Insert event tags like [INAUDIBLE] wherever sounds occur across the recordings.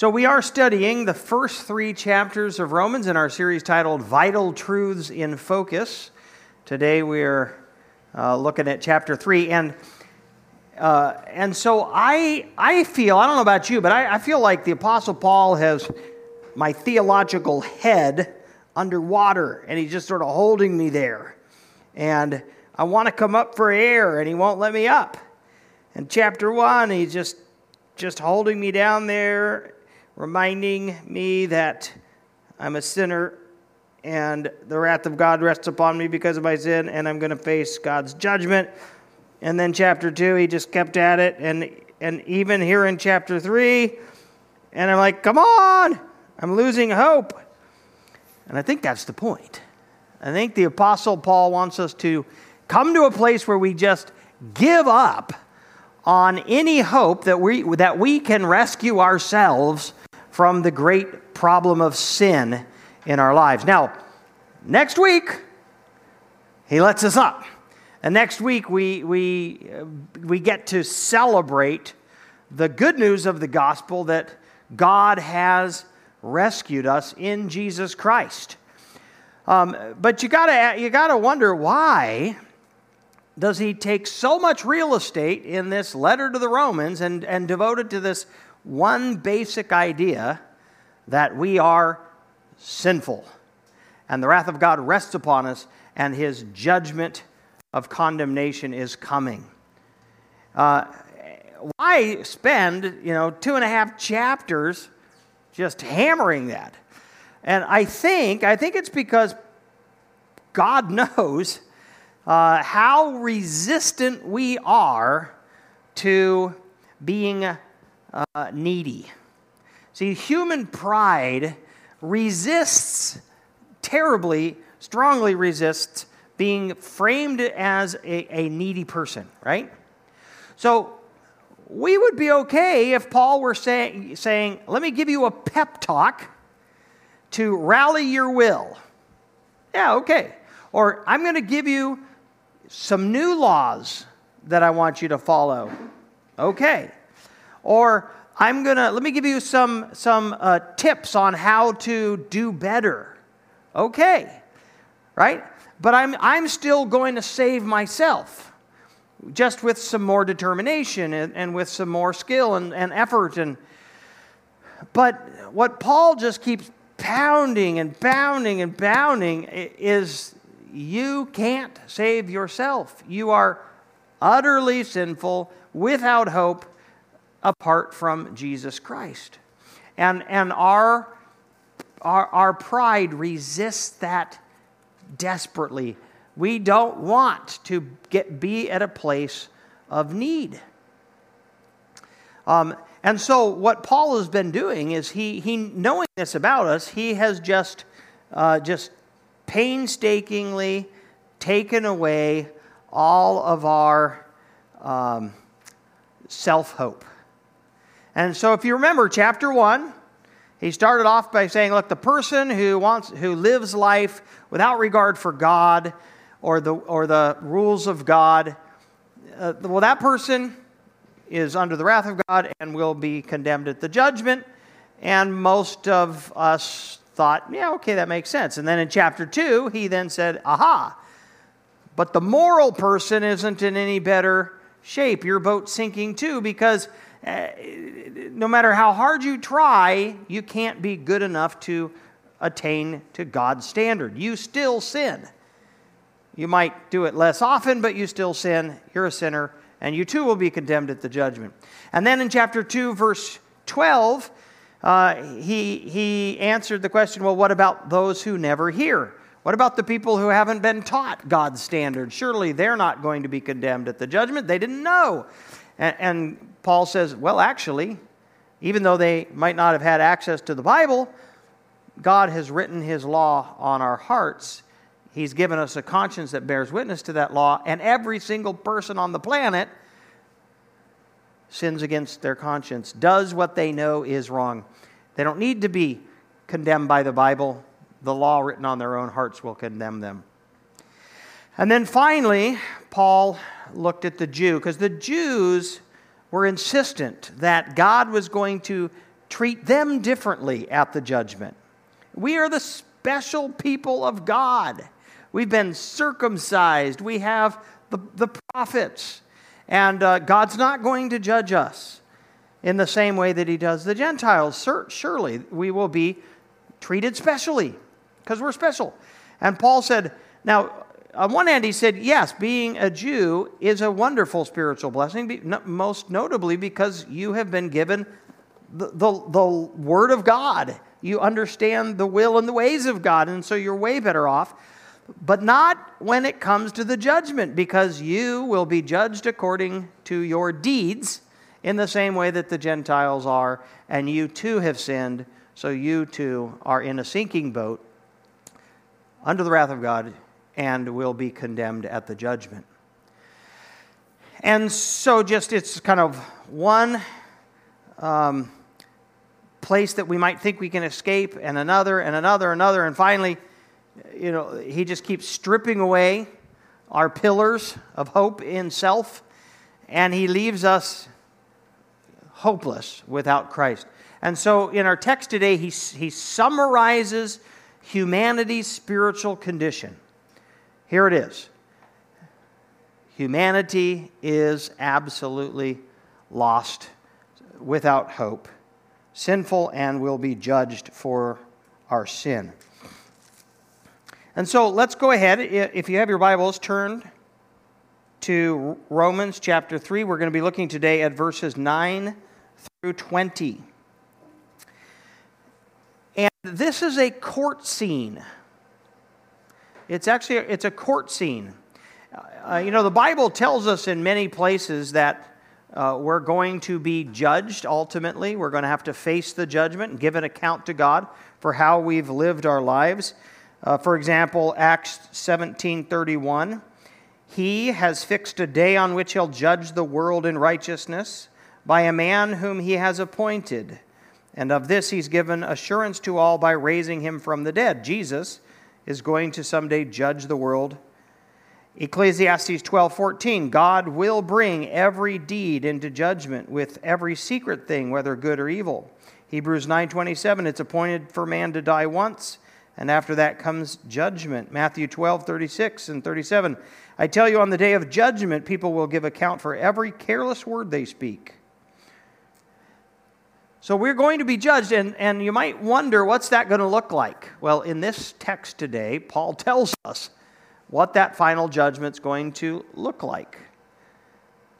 So, we are studying the first three chapters of Romans in our series titled Vital Truths in Focus. Today we are uh, looking at chapter three. And, uh, and so I, I feel, I don't know about you, but I, I feel like the Apostle Paul has my theological head underwater and he's just sort of holding me there. And I want to come up for air and he won't let me up. And chapter one, he's just just holding me down there reminding me that I'm a sinner and the wrath of God rests upon me because of my sin, and I'm going to face God's judgment. And then chapter two, he just kept at it, and and even here in chapter three, and I'm like, come on, I'm losing hope. And I think that's the point. I think the Apostle Paul wants us to come to a place where we just give up on any hope that we, that we can rescue ourselves from the great problem of sin in our lives. Now, next week, he lets us up. And next week, we, we, we get to celebrate the good news of the gospel that God has rescued us in Jesus Christ. Um, but you gotta, you gotta wonder why does he take so much real estate in this letter to the Romans and, and devote it to this one basic idea that we are sinful. And the wrath of God rests upon us, and his judgment of condemnation is coming. Uh, why spend, you know, two and a half chapters just hammering that? And I think, I think it's because God [LAUGHS] knows uh, how resistant we are to being uh, needy. See, human pride resists terribly, strongly resists being framed as a, a needy person, right? So we would be okay if Paul were say, saying, Let me give you a pep talk to rally your will. Yeah, okay. Or I'm going to give you some new laws that I want you to follow. Okay. Or I'm going to, let me give you some, some uh, tips on how to do better. Okay. Right? But I'm, I'm still going to save myself just with some more determination and, and with some more skill and, and effort. And, but what Paul just keeps pounding and pounding and pounding is you can't save yourself. You are utterly sinful, without hope, apart from Jesus Christ. And, and our, our, our pride resists that desperately. We don't want to get, be at a place of need. Um, and so, what Paul has been doing is he, he knowing this about us, he has just, uh, just painstakingly taken away all of our um, self hope. And so, if you remember chapter 1, he started off by saying, Look, the person who, wants, who lives life without regard for God or the, or the rules of God, uh, well, that person is under the wrath of God and will be condemned at the judgment. And most of us thought, yeah, okay, that makes sense. And then in chapter 2, he then said, aha, but the moral person isn't in any better shape. Your boat's sinking too because uh, no matter how hard you try, you can't be good enough to attain to God's standard. You still sin. You might do it less often, but you still sin. You're a sinner, and you too will be condemned at the judgment. And then in chapter 2, verse 12, uh, he, he answered the question well, what about those who never hear? What about the people who haven't been taught God's standard? Surely they're not going to be condemned at the judgment. They didn't know. And, and Paul says, well, actually, even though they might not have had access to the Bible, God has written his law on our hearts. He's given us a conscience that bears witness to that law, and every single person on the planet sins against their conscience, does what they know is wrong. They don't need to be condemned by the Bible. The law written on their own hearts will condemn them. And then finally, Paul looked at the Jew, because the Jews were insistent that God was going to treat them differently at the judgment. We are the special people of God. We've been circumcised. We have the, the prophets. And uh, God's not going to judge us in the same way that He does the Gentiles. Surely we will be treated specially because we're special. And Paul said, now, on one hand, he said, yes, being a Jew is a wonderful spiritual blessing, most notably because you have been given the, the, the Word of God. You understand the will and the ways of God, and so you're way better off. But not when it comes to the judgment, because you will be judged according to your deeds in the same way that the Gentiles are, and you too have sinned, so you too are in a sinking boat under the wrath of God and will be condemned at the judgment. And so, just it's kind of one um, place that we might think we can escape, and another, and another, another, and finally, you know, he just keeps stripping away our pillars of hope in self, and he leaves us hopeless without Christ. And so, in our text today, he, he summarizes humanity's spiritual condition. Here it is Humanity is absolutely lost, without hope, sinful, and will be judged for our sin. And so let's go ahead. If you have your Bibles turned to Romans chapter 3, we're going to be looking today at verses 9 through 20. And this is a court scene. It's actually it's a court scene. Uh, you know, the Bible tells us in many places that uh, we're going to be judged ultimately. We're going to have to face the judgment and give an account to God for how we've lived our lives. Uh, for example, Acts 17:31, He has fixed a day on which he'll judge the world in righteousness by a man whom he has appointed. And of this he's given assurance to all by raising him from the dead. Jesus is going to someday judge the world. Ecclesiastes 12:14 God will bring every deed into judgment with every secret thing whether good or evil. Hebrews 9:27 it's appointed for man to die once and after that comes judgment. Matthew 12:36 and 37 I tell you on the day of judgment people will give account for every careless word they speak. So we're going to be judged, and, and you might wonder what's that going to look like? Well, in this text today, Paul [LAUGHS] tells us what that final judgment's going to look like.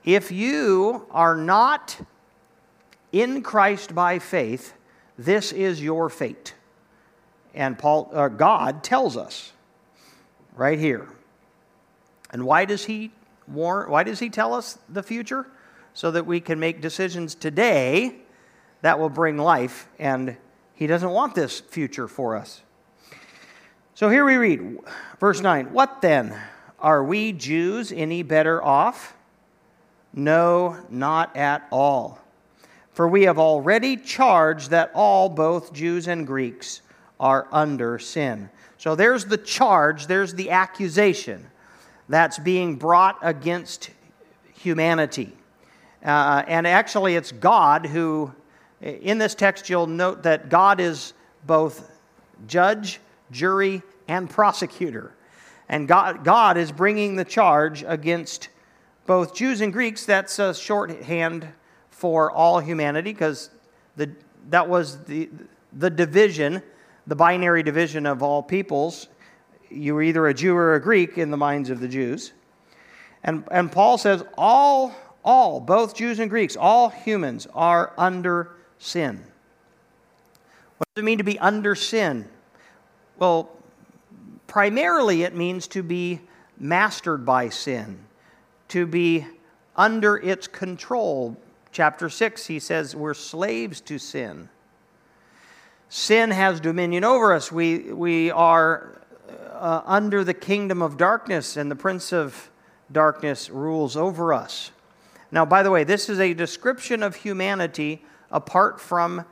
If you are not in Christ by faith, this is your fate. And Paul, uh, God tells us right here. And why does he warn? Why does he tell us the future? So that we can make decisions today that will bring life, and He doesn't want this future for us. So here we read, verse 9 What then? Are we Jews any better off? No, not at all. For we have already charged that all, both Jews and Greeks, are under sin. So there's the charge, there's the accusation that's being brought against humanity. Uh, and actually, it's God who in this text, you'll note that God is both judge, jury, and prosecutor. And God, God is bringing the charge against both Jews and Greeks. That's a shorthand for all humanity because that was the, the division, the binary division of all peoples. You were either a Jew or a Greek in the minds of the Jews. And, and Paul says, all, all, both Jews and Greeks, all humans are under sin. What does it mean to be under sin? Well, primarily it means to be mastered by sin, to be under its control. Chapter 6, he says we're slaves to sin. Sin has dominion over us. We, we are uh, under the kingdom of darkness, and the prince of darkness rules over us. Now, by the way, this is a description of humanity apart from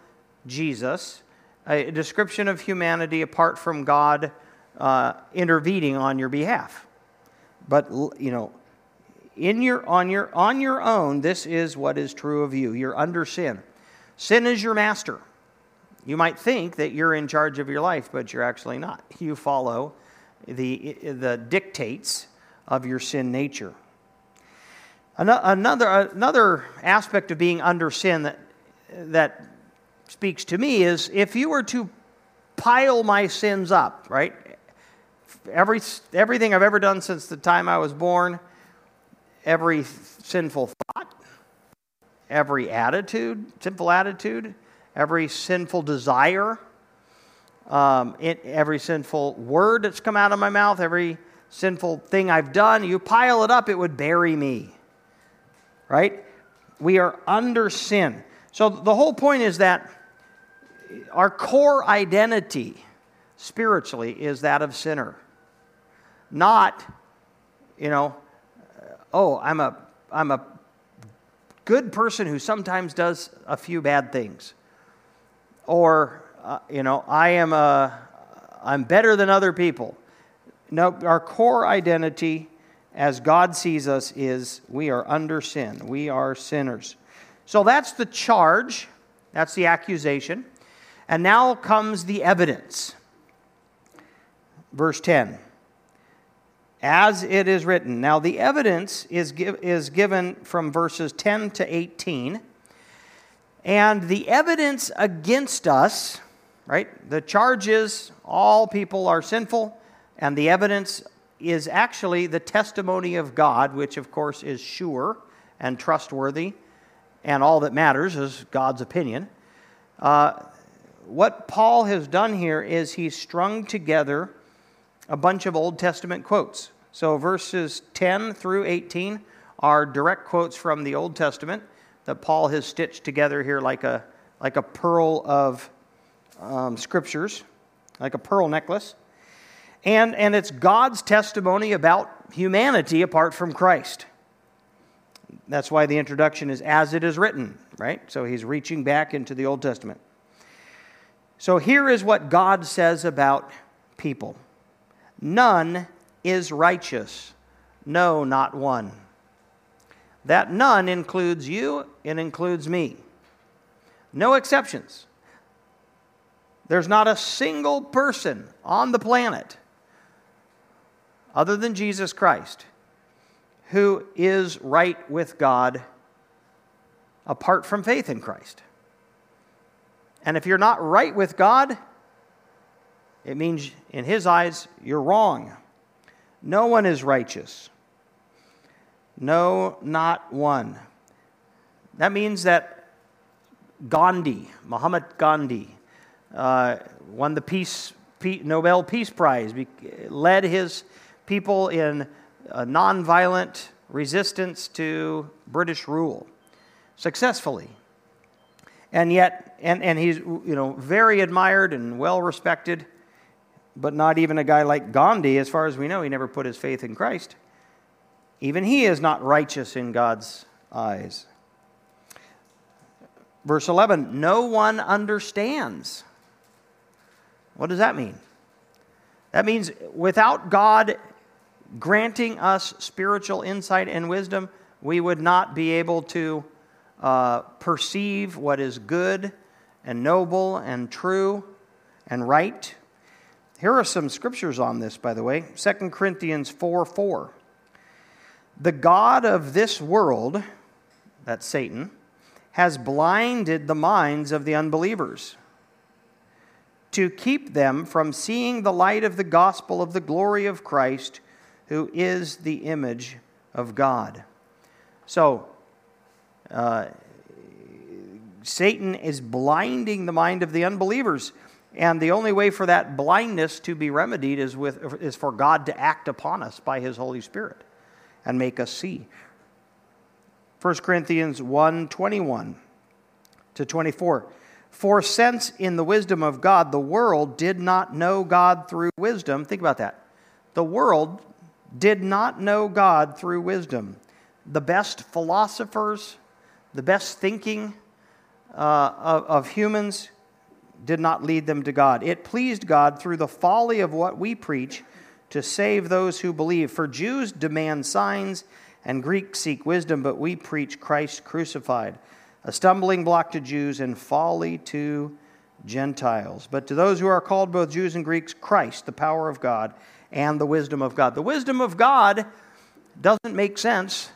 Jesus, a description of humanity apart from God uh, intervening on your behalf. But, you know, in your, on, your, on your own, this is what is true of you. You're under sin. Sin is your master. You might think that you're in charge of your life, but you're actually not. You follow the, the dictates of your sin nature. Another, another aspect of being under sin that, that speaks to me is if you were to pile my sins up, right? Every, everything I've ever done since the time I was born, every sinful thought, every attitude, sinful attitude, every sinful desire, um, it, every sinful word that's come out of my mouth, every sinful thing I've done, you pile it up, it would bury me right? We are under sin. So the whole point is that our core identity spiritually is that of sinner. Not, you know, oh, I'm a I'm a good person who sometimes does a few bad things. Or uh, you know, I am a I'm better than other people. No, our core identity as God sees us is we are under sin. We are sinners. So that's the charge, that's the accusation. And now comes the evidence. Verse 10 As it is written. Now, the evidence is, is given from verses 10 to 18. And the evidence against us, right? The charge is all people are sinful, and the evidence is actually the testimony of God, which of course is sure and trustworthy, and all that matters is God's opinion. Uh, what Paul has done here is he's strung together a bunch of Old Testament quotes. So verses 10 through 18 are direct quotes from the Old Testament that Paul has stitched together here like a, like a pearl of um, scriptures, like a pearl necklace. And, and it's God's testimony about humanity apart from Christ. That's why the introduction is as it is written, right? So he's reaching back into the Old Testament. So here is what God says about people None is righteous, no, not one. That none includes you, it includes me. No exceptions. There's not a single person on the planet other than Jesus Christ who is right with God apart from faith in Christ. And if you're not right with God, it means in His eyes you're wrong. No one is righteous. No, not one. That means that Gandhi, Muhammad Gandhi, uh, won the Peace, Nobel Peace Prize, led his people in nonviolent resistance to British rule successfully. And yet, and, and he's you know, very admired and well respected, but not even a guy like Gandhi, as far as we know, he never put his faith in Christ. Even he is not righteous in God's eyes. Verse 11 No one understands. What does that mean? That means without God granting us spiritual insight and wisdom, we would not be able to uh, perceive what is good and noble and true and right. Here are some scriptures on this, by the way 2 Corinthians 4 4. The God of this world, that's Satan, has blinded the minds of the unbelievers to keep them from seeing the light of the gospel of the glory of Christ who is the image of God. So, uh, Satan is blinding the mind of the unbelievers. And the only way for that blindness to be remedied is, with, is for God to act upon us by his Holy Spirit and make us see. 1 Corinthians 1 21 to 24. For since in the wisdom of God the world did not know God through wisdom, think about that. The world did not know God through wisdom. The best philosophers, the best thinking uh, of, of humans did not lead them to God. It pleased God through the folly of what we preach to save those who believe. For Jews demand signs and Greeks seek wisdom, but we preach Christ crucified, a stumbling block to Jews and folly to Gentiles. But to those who are called, both Jews and Greeks, Christ, the power of God and the wisdom of God. The wisdom of God doesn't make sense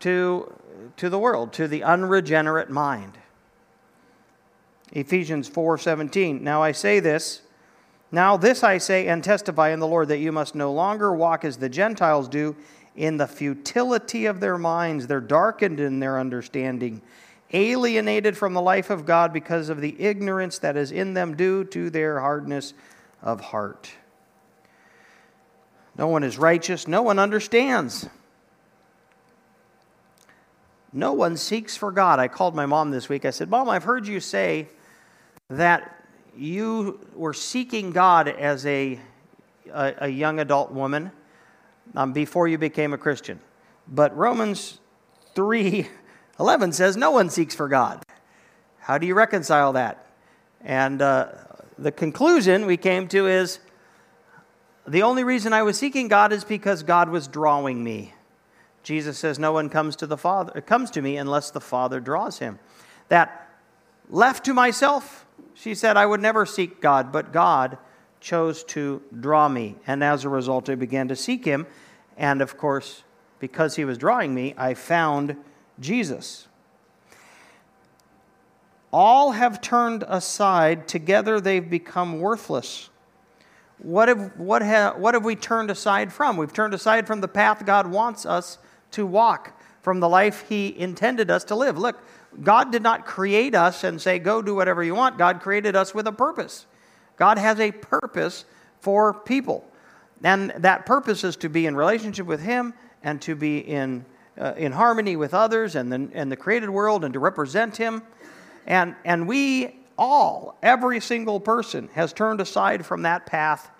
to, to the world, to the unregenerate mind. Ephesians 4:17 Now I say this now this I say and testify in the Lord that you must no longer walk as the Gentiles do in the futility of their minds they're darkened in their understanding alienated from the life of God because of the ignorance that is in them due to their hardness of heart. No one is righteous, no one understands. No one seeks for God. I called my mom this week. I said, Mom, I've heard you say that you were seeking God as a, a, a young adult woman um, before you became a Christian. But Romans 3 11 says, No one seeks for God. How do you reconcile that? And uh, the conclusion we came to is the only reason I was seeking God is because God was drawing me. Jesus says, No one comes to the Father comes to me unless the Father draws him. That left to myself, she said, I would never seek God, but God chose to draw me. And as a result, I began to seek him. And of course, because he was drawing me, I found Jesus. All have turned aside, together they've become worthless. What have, what, have, what have we turned aside from? We've turned aside from the path God wants us to walk, from the life He intended us to live. Look, God did not create us and say, go do whatever you want. God created us with a purpose. God has a purpose for people. And that purpose is to be in relationship with Him and to be in uh, in harmony with others and the, and the created world and to represent Him. And, and we all, every single person, has turned aside from that path.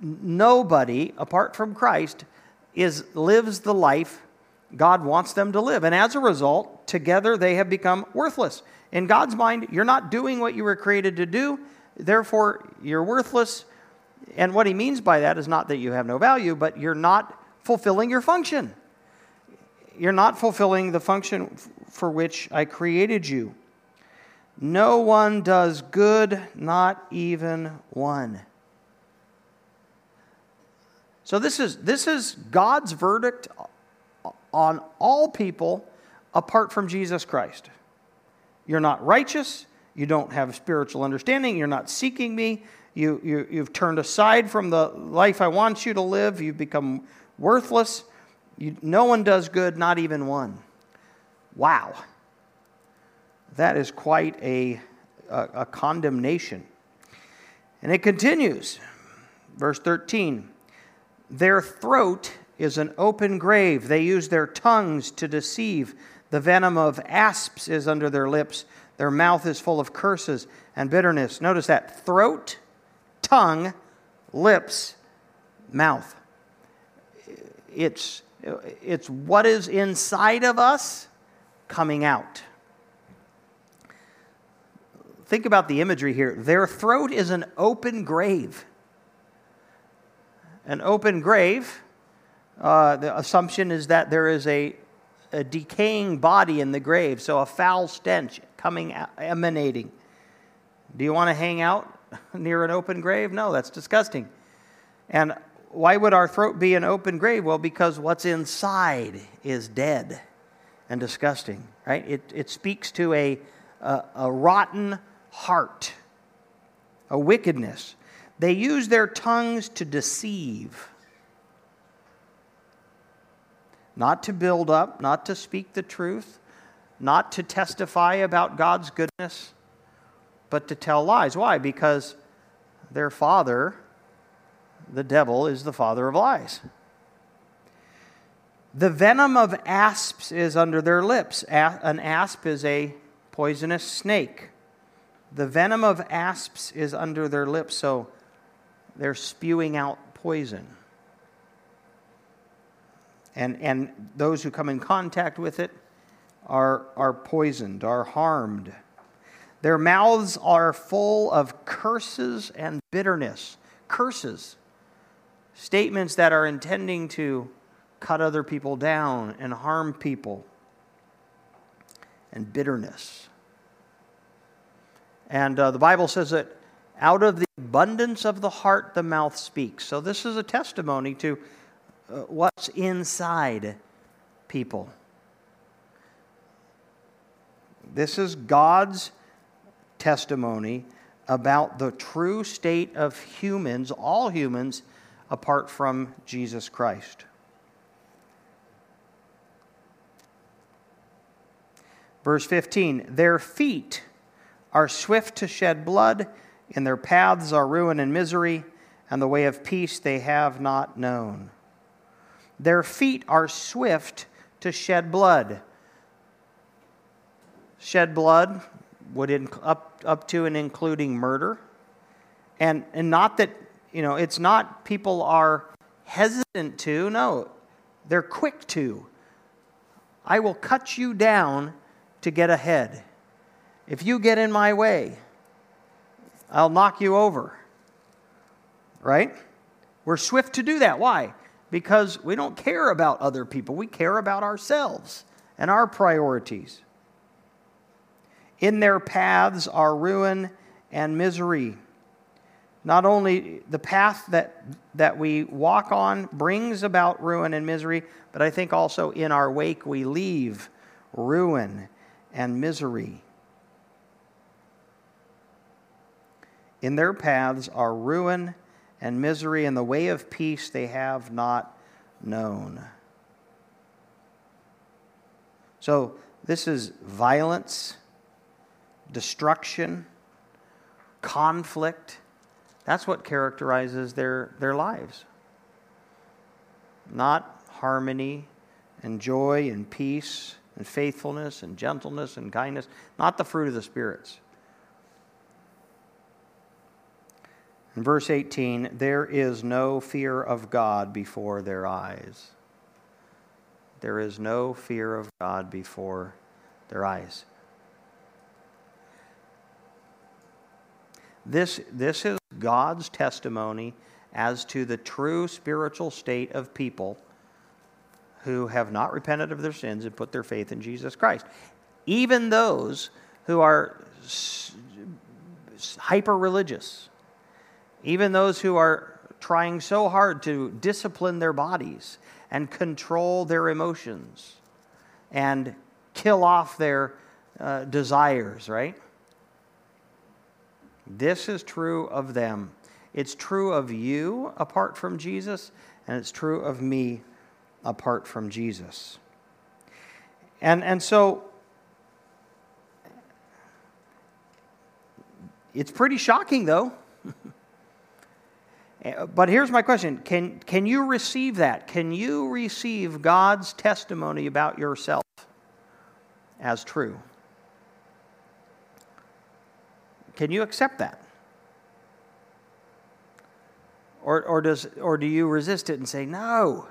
Nobody, apart from Christ, is, lives the life God wants them to live. And as a result, together they have become worthless. In God's mind, you're not doing what you were created to do, therefore, you're worthless. And what he means by that is not that you have no value, but you're not fulfilling your function you're not fulfilling the function for which I created you. No one does good, not even one. So this is this is God's verdict on all people apart from Jesus Christ. You're not righteous, you don't have spiritual understanding, you're not seeking me, you, you, you've turned aside from the life I want you to live, you've become worthless. You, no one does good, not even one. Wow. That is quite a, a, a condemnation. And it continues. Verse 13 Their throat is an open grave. They use their tongues to deceive. The venom of asps is under their lips. Their mouth is full of curses and bitterness. Notice that throat, tongue, lips, mouth. It's it's what is inside of us coming out. Think about the imagery here. Their throat is an open grave. An open grave, uh, the assumption is that there is a, a decaying body in the grave, so a foul stench coming, emanating. Do you want to hang out [LAUGHS] near an open grave? No, that's disgusting. And why would our throat be an open grave? Well, because what's inside is dead and disgusting, right? It, it speaks to a, a, a rotten heart, a wickedness. They use their tongues to deceive, not to build up, not to speak the truth, not to testify about God's goodness, but to tell lies. Why? Because their father the devil is the father of lies. The venom of asps is under their lips. An asp is a poisonous snake. The venom of asps is under their lips, so they're spewing out poison. And, and those who come in contact with it are, are poisoned, are harmed. Their mouths are full of curses and bitterness. Curses statements that are intending to cut other people down and harm people, and bitterness. And uh, the Bible says that out of the abundance of the heart, the mouth speaks. So this is a testimony to uh, what's inside people. This is God's testimony about the true state of humans, all humans, apart from Jesus Christ. Verse 15 Their feet are swift to shed blood, in their paths are ruin and misery, and the way of peace they have not known. Their feet are swift to shed blood. Shed blood would up, up to and including murder. And, and not that, you know, it's not people are hesitant to, no, they're quick to. I will cut you down to get ahead. If you get in my way, I'll knock you over. Right? We're swift to do that. Why? Because we don't care about other people, we care about ourselves and our priorities. In their paths are ruin and misery. Not only the path that, that we walk on brings about ruin and misery, but I think also in our wake we leave ruin and misery. In their paths are ruin and misery, and the way of peace they have not known. So, this is violence destruction, conflict. That's what characterizes their, their lives. Not harmony and joy and peace and faithfulness and gentleness and kindness, not the fruit of the spirits. In verse 18, there is no fear of God before their eyes. There is no fear of God before their eyes. This, this is God's testimony as to the true spiritual state of people who have not repented of their sins and put their faith in Jesus Christ. Even those who are hyper religious, even those who are trying so hard to discipline their bodies and control their emotions and kill off their uh, desires, right? This is true of them. It's true of you apart from Jesus, and it's true of me apart from Jesus. And, and so it's pretty shocking, though. [LAUGHS] Eh, but here's my question can, can you receive that? Can you receive God's testimony about yourself as true? Can you accept that? Or, or, does, or do you resist it and say, no,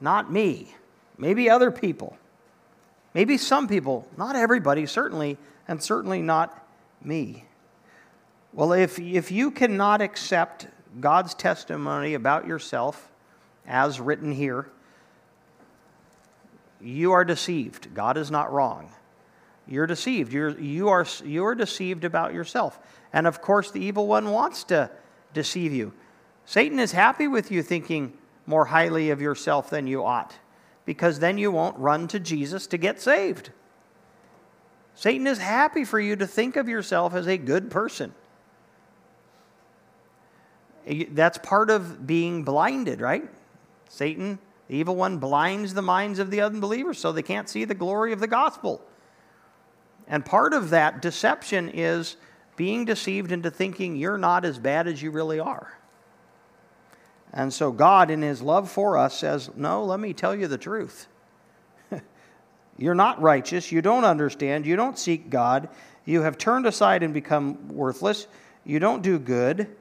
not me? Maybe other people. Maybe some people, not everybody, certainly, and certainly not me. Well, if, if you cannot accept God's testimony about yourself as written here, you are deceived. God is not wrong. You're deceived. You're, you, are, you are deceived about yourself. And of course, the evil one wants to deceive you. Satan is happy with you thinking more highly of yourself than you ought, because then you won't run to Jesus to get saved. Satan is happy for you to think of yourself as a good person. That's part of being blinded, right? Satan, the evil one, blinds the minds of the unbelievers so they can't see the glory of the gospel. And part of that deception is being deceived into thinking you're not as bad as you really are. And so God, in His love for us, says, No, let me tell you the truth. [LAUGHS] you're not righteous. You don't understand. You don't seek God. You have turned aside and become worthless. You don't do good.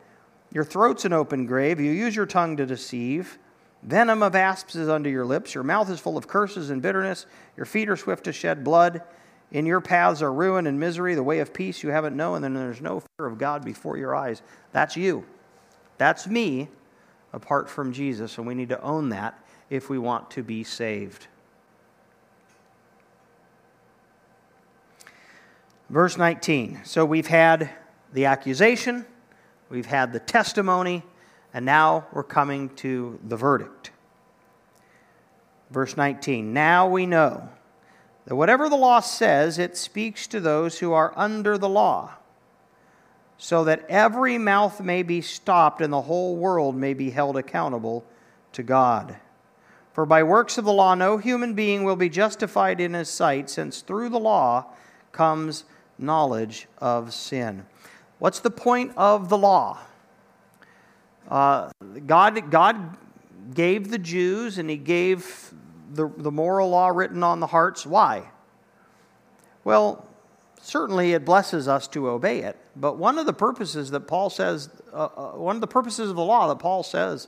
Your throat's an open grave. You use your tongue to deceive. Venom of asps is under your lips. Your mouth is full of curses and bitterness. Your feet are swift to shed blood. In your paths are ruin and misery, the way of peace you haven't known, and there's no fear of God before your eyes. That's you. That's me apart from Jesus, and we need to own that if we want to be saved. Verse 19. So we've had the accusation, we've had the testimony, and now we're coming to the verdict. Verse 19. Now we know that whatever the law says, it speaks to those who are under the law, so that every mouth may be stopped and the whole world may be held accountable to God. For by works of the law, no human being will be justified in his sight, since through the law comes knowledge of sin. What's the point of the law? Uh, God, God gave the Jews and He gave the, the moral law written on the hearts. Why? Well, certainly it blesses us to obey it. But one of the purposes that Paul says, uh, uh, one of the purposes of the law that Paul says,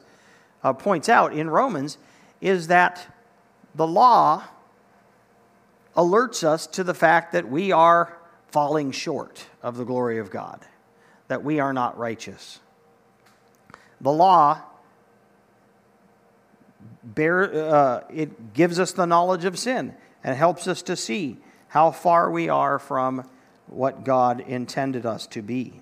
uh, points out in Romans, is that the law alerts us to the fact that we are falling short of the glory of God, that we are not righteous. The law bear, uh, it gives us the knowledge of sin and helps us to see how far we are from what God intended us to be.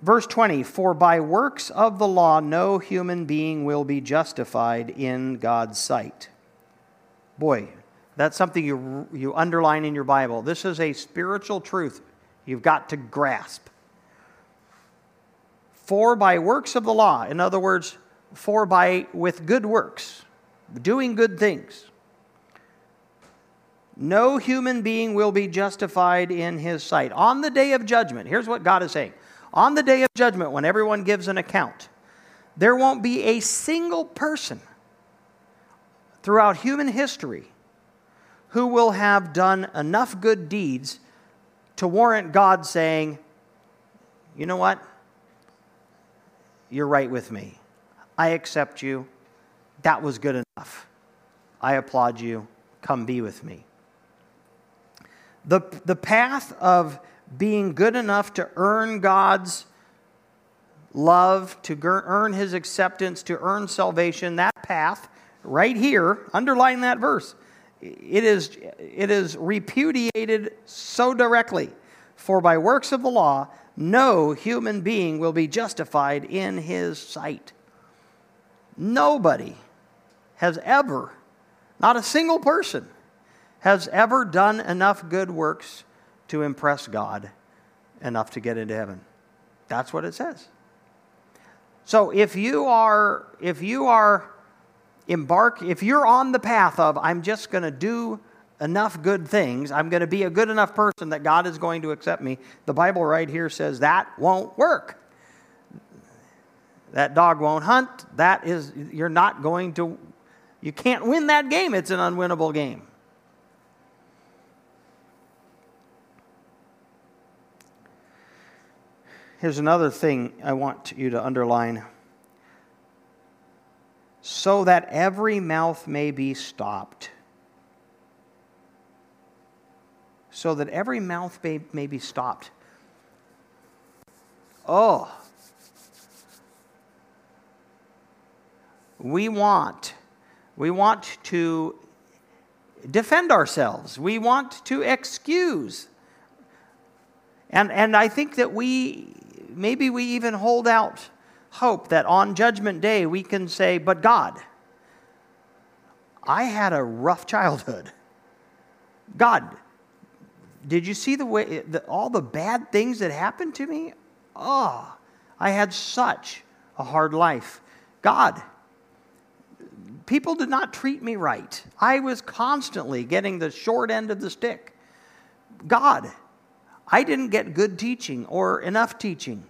Verse 20 For by works of the law no human being will be justified in God's sight. Boy, that's something you, you underline in your Bible. This is a spiritual truth you've got to grasp. For by works of the law, in other words, for by with good works, doing good things, no human being will be justified in his sight. On the day of judgment, here's what God is saying. On the day of judgment, when everyone gives an account, there won't be a single person throughout human history who will have done enough good deeds to warrant God saying, You know what? You're right with me. I accept you. That was good enough. I applaud you. Come be with me. The, the path of being good enough to earn God's love, to earn his acceptance, to earn salvation, that path right here, underline that verse, it is, it is repudiated so directly. For by works of the law, no human being will be justified in his sight. Nobody has ever, not a single person, has ever done enough good works to impress God enough to get into heaven. That's what it says. So if you are, if you are embark, if you're on the path of, I'm just going to do enough good things, I'm going to be a good enough person that God is going to accept me, the Bible right here says that won't work. That dog won't hunt. That is, you're not going to, you can't win that game. It's an unwinnable game. Here's another thing I want you to underline so that every mouth may be stopped. So that every mouth may, may be stopped. Oh. We want, we want to defend ourselves. We want to excuse. And, and I think that we, maybe we even hold out hope that on Judgment Day we can say, But God, I had a rough childhood. God, did you see the way, the, all the bad things that happened to me? Oh, I had such a hard life. God, people did not treat me right. I was constantly getting the short end of the stick. God, I didn't get good teaching or enough teaching.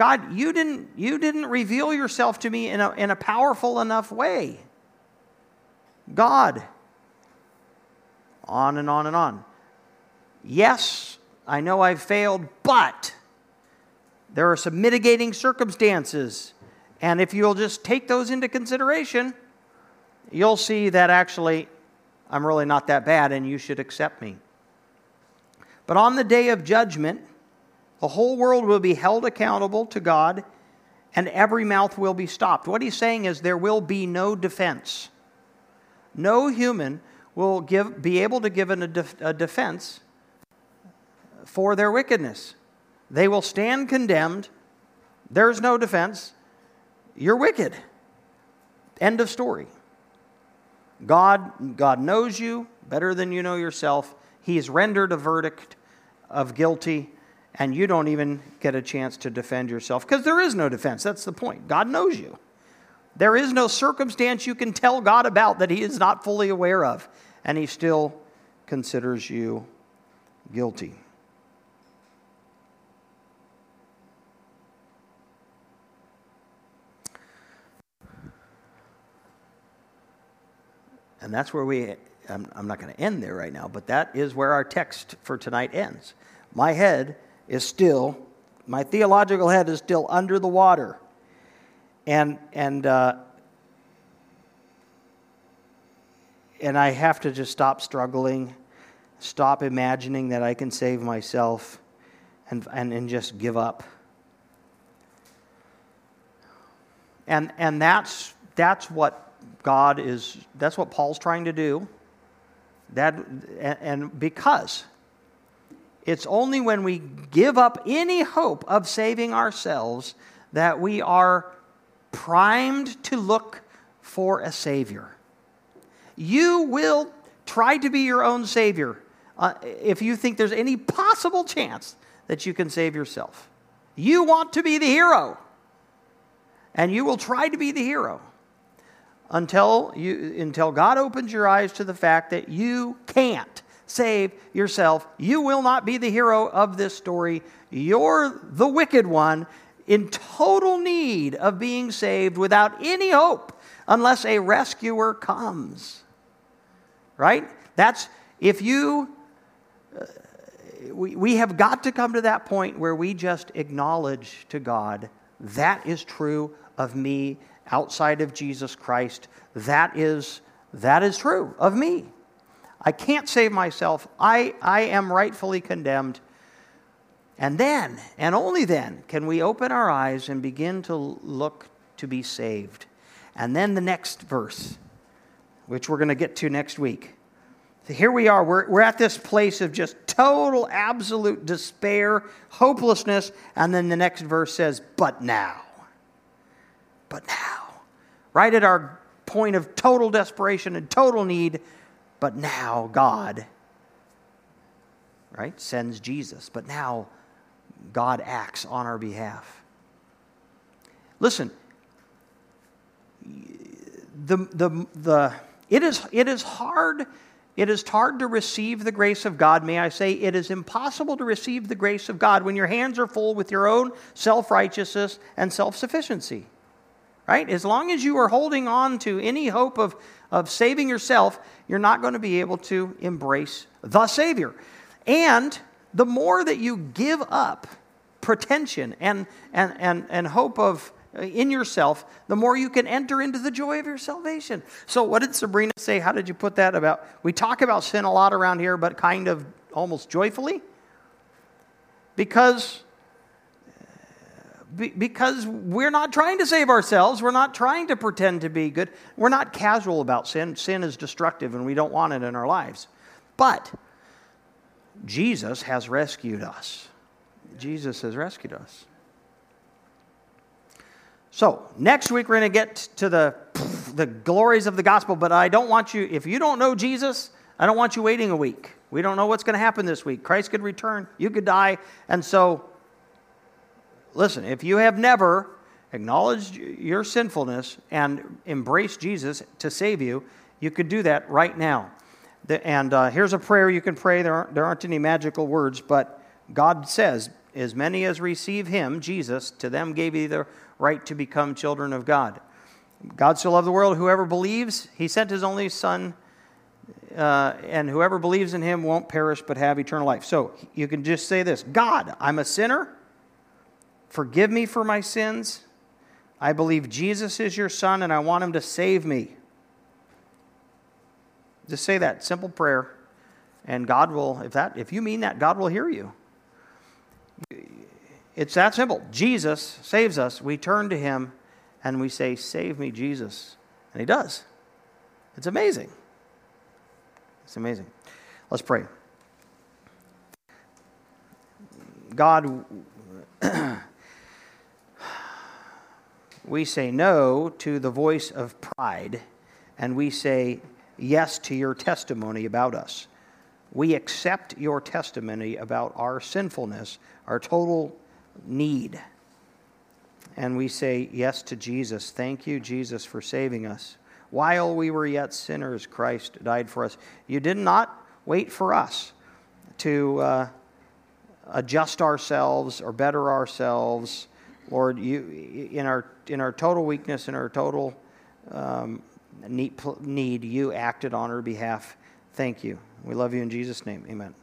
God, you didn't, you didn't reveal yourself to me in a, in a powerful enough way. God. On and on and on. Yes, I know I've failed, but there are some mitigating circumstances. And if you'll just take those into consideration, you'll see that actually I'm really not that bad and you should accept me. But on the day of judgment, the whole world will be held accountable to God, and every mouth will be stopped. What he's saying is there will be no defense. No human will give, be able to give an, a, def, a defense for their wickedness. They will stand condemned. There's no defense. You're wicked. End of story. God, God knows you better than you know yourself. He's rendered a verdict of guilty, and you don't even get a chance to defend yourself because there is no defense. That's the point. God knows you. There is no circumstance you can tell God about that He is not fully aware of, and He still considers you guilty. And that's where we, I'm, I'm not going to end there right now, but that is where our text for tonight ends. My head is still, my theological head is still under the water. And, and, uh, and I have to just stop struggling, stop imagining that I can save myself, and, and, and just give up. And, and that's, that's what God is, that's what Paul's trying to do. That, and because it's only when we give up any hope of saving ourselves that we are primed to look for a Savior. You will try to be your own Savior uh, if you think there's any possible chance that you can save yourself. You want to be the hero, and you will try to be the hero until, you, until God opens your eyes to the fact that you can't save yourself. You will not be the hero of this story. You're the wicked one in total need of being saved without any hope unless a rescuer comes. Right? That's if you. Uh, we, we have got to come to that point where we just acknowledge to God that is true of me outside of Jesus Christ, that is, that is true of me. I can't save myself. I, I am rightfully condemned. And then, and only then, can we open our eyes and begin to look to be saved. And then the next verse, which we're going to get to next week. So here we are. We're, we're at this place of just total, absolute despair, hopelessness. And then the next verse says, But now. But now right at our point of total desperation and total need, but now God, right, sends Jesus. But now God acts on our behalf. Listen, the, the, the, it, is, it is hard. It is hard to receive the grace of God. May I say, it is impossible to receive the grace of God when your hands are full with your own self righteousness and self sufficiency right? As long as you are holding on to any hope of, of saving yourself, you're not going to be able to embrace the Savior. And the more that you give up pretension and, and, and, and hope of uh, in yourself, the more you can enter into the joy of your salvation. So, what did Sabrina say? How did you put that about? We talk about sin a lot around here, but kind of almost joyfully. Because because we're not trying to save ourselves. We're not trying to pretend to be good. We're not casual about sin. Sin is destructive and we don't want it in our lives. But Jesus has rescued us. Jesus has rescued us. So, next week we're going to get to the, the glories of the gospel, but I don't want you, if you don't know Jesus, I don't want you waiting a week. We don't know what's going to happen this week. Christ could return, you could die, and so listen, if you have never acknowledged your sinfulness and embraced Jesus to save you, you could do that right now. And uh, here's a prayer you can pray. There aren't, there aren't any magical words, but God says, As many as receive him, Jesus, to them gave he the right to become children of God. God so loved the world, whoever believes, he sent his only Son, uh, and whoever believes in him won't perish but have eternal life. So you can just say this God, I'm a sinner. Forgive me for my sins. I believe Jesus is your son and I want him to save me. Just say that simple prayer and God will if that if you mean that God will hear you. It's that simple. Jesus saves us. We turn to him and we say, "Save me, Jesus." And he does. It's amazing. It's amazing. Let's pray. God, [CLEARS THROAT] we say no to the voice of pride, and we say yes to your testimony about us. We accept your testimony about our sinfulness, our total need. And we say yes to Jesus. Thank you, Jesus, for saving us. While we were yet sinners, Christ died for us. You did not wait for us to uh, adjust ourselves or better ourselves. Lord, you, in, our, in our total weakness, in our total um, need, need, you acted on our behalf. Thank you. We love you in Jesus' name. Amen.